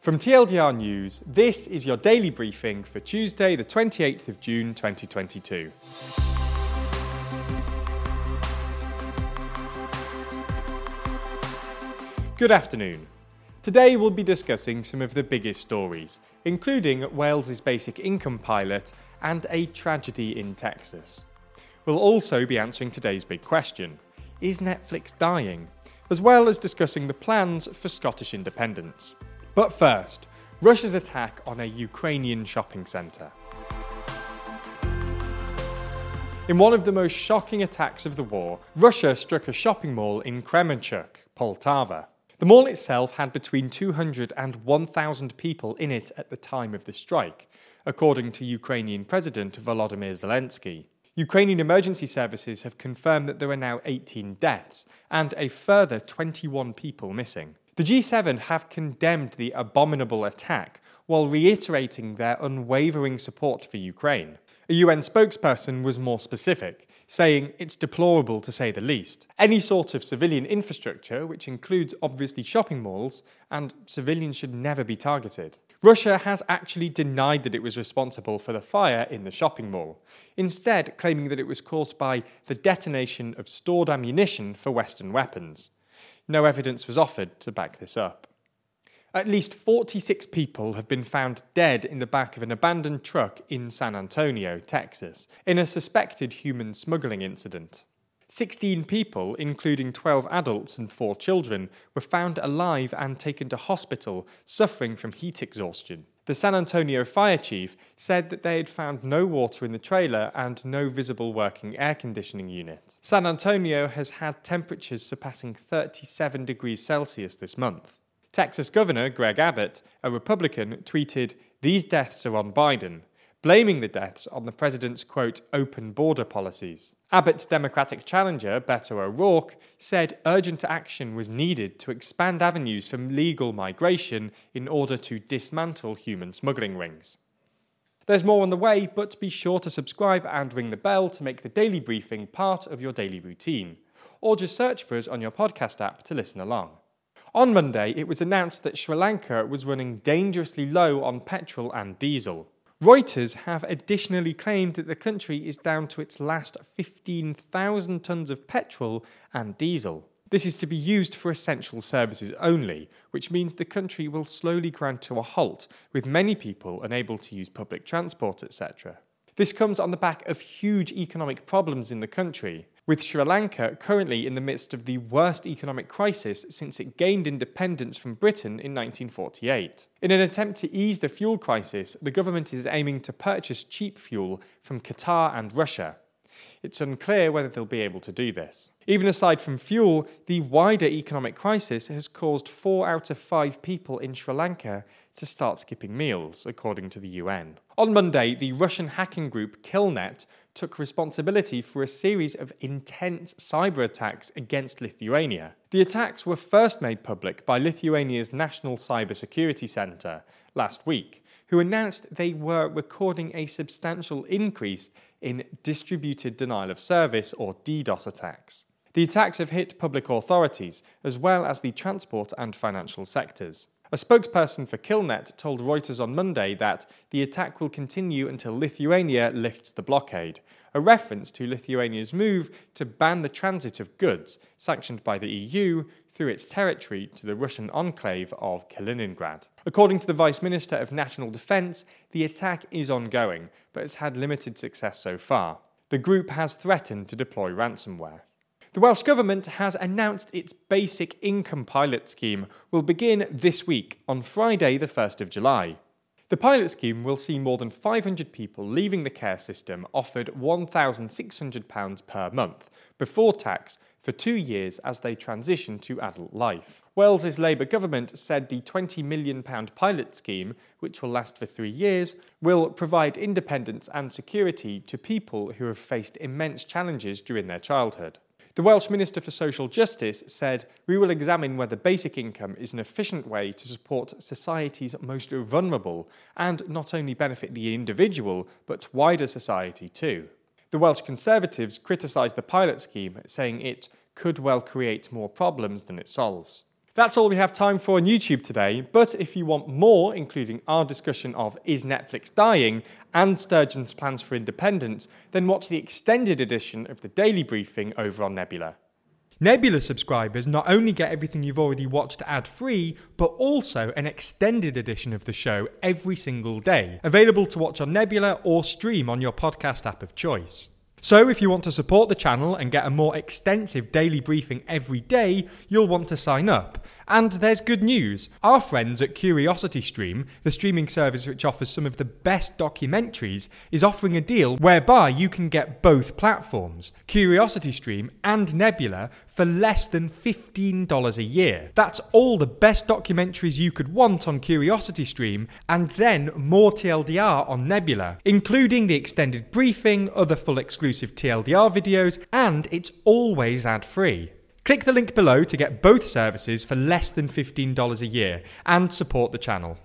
From TLDR News, this is your daily briefing for Tuesday, the 28th of June 2022. Good afternoon. Today we'll be discussing some of the biggest stories, including Wales's basic income pilot and a tragedy in Texas. We'll also be answering today's big question Is Netflix dying? as well as discussing the plans for Scottish independence. But first, Russia's attack on a Ukrainian shopping centre. In one of the most shocking attacks of the war, Russia struck a shopping mall in Kremenchuk, Poltava. The mall itself had between 200 and 1,000 people in it at the time of the strike, according to Ukrainian President Volodymyr Zelensky. Ukrainian emergency services have confirmed that there are now 18 deaths and a further 21 people missing. The G7 have condemned the abominable attack while reiterating their unwavering support for Ukraine. A UN spokesperson was more specific, saying it's deplorable to say the least. Any sort of civilian infrastructure, which includes obviously shopping malls, and civilians should never be targeted. Russia has actually denied that it was responsible for the fire in the shopping mall, instead, claiming that it was caused by the detonation of stored ammunition for Western weapons. No evidence was offered to back this up. At least 46 people have been found dead in the back of an abandoned truck in San Antonio, Texas, in a suspected human smuggling incident. 16 people, including 12 adults and 4 children, were found alive and taken to hospital suffering from heat exhaustion. The San Antonio fire chief said that they had found no water in the trailer and no visible working air conditioning unit. San Antonio has had temperatures surpassing 37 degrees Celsius this month. Texas Governor Greg Abbott, a Republican, tweeted, These deaths are on Biden, blaming the deaths on the president's, quote, open border policies. Abbott's Democratic challenger, Beto O'Rourke, said urgent action was needed to expand avenues for legal migration in order to dismantle human smuggling rings. There's more on the way, but be sure to subscribe and ring the bell to make the daily briefing part of your daily routine. Or just search for us on your podcast app to listen along. On Monday, it was announced that Sri Lanka was running dangerously low on petrol and diesel. Reuters have additionally claimed that the country is down to its last 15,000 tonnes of petrol and diesel. This is to be used for essential services only, which means the country will slowly grind to a halt, with many people unable to use public transport, etc. This comes on the back of huge economic problems in the country, with Sri Lanka currently in the midst of the worst economic crisis since it gained independence from Britain in 1948. In an attempt to ease the fuel crisis, the government is aiming to purchase cheap fuel from Qatar and Russia. It's unclear whether they'll be able to do this. Even aside from fuel, the wider economic crisis has caused four out of five people in Sri Lanka to start skipping meals, according to the UN. On Monday, the Russian hacking group Killnet took responsibility for a series of intense cyber attacks against Lithuania. The attacks were first made public by Lithuania's National Cybersecurity Centre last week, who announced they were recording a substantial increase in distributed denial of service or DDoS attacks. The attacks have hit public authorities as well as the transport and financial sectors. A spokesperson for Killnet told Reuters on Monday that the attack will continue until Lithuania lifts the blockade, a reference to Lithuania's move to ban the transit of goods sanctioned by the EU through its territory to the Russian enclave of Kaliningrad. According to the Vice Minister of National Defence, the attack is ongoing, but has had limited success so far. The group has threatened to deploy ransomware. The Welsh Government has announced its basic income pilot scheme will begin this week on Friday, the 1st of July. The pilot scheme will see more than 500 people leaving the care system offered £1,600 per month before tax for two years as they transition to adult life. Wales's Labour government said the £20 million pilot scheme, which will last for three years, will provide independence and security to people who have faced immense challenges during their childhood. The Welsh Minister for Social Justice said, We will examine whether basic income is an efficient way to support society's most vulnerable and not only benefit the individual, but wider society too. The Welsh Conservatives criticised the pilot scheme, saying it could well create more problems than it solves. That's all we have time for on YouTube today, but if you want more, including our discussion of Is Netflix Dying and Sturgeon's plans for independence, then watch the extended edition of the Daily Briefing over on Nebula. Nebula subscribers not only get everything you've already watched ad free, but also an extended edition of the show every single day, available to watch on Nebula or stream on your podcast app of choice. So, if you want to support the channel and get a more extensive daily briefing every day, you'll want to sign up. And there's good news. Our friends at Curiosity Stream, the streaming service which offers some of the best documentaries, is offering a deal whereby you can get both platforms, Curiosity Stream and Nebula, for less than $15 a year. That's all the best documentaries you could want on Curiosity Stream, and then more TLDR on Nebula, including the extended briefing, other full exclusive TLDR videos, and it's always ad free. Click the link below to get both services for less than $15 a year and support the channel.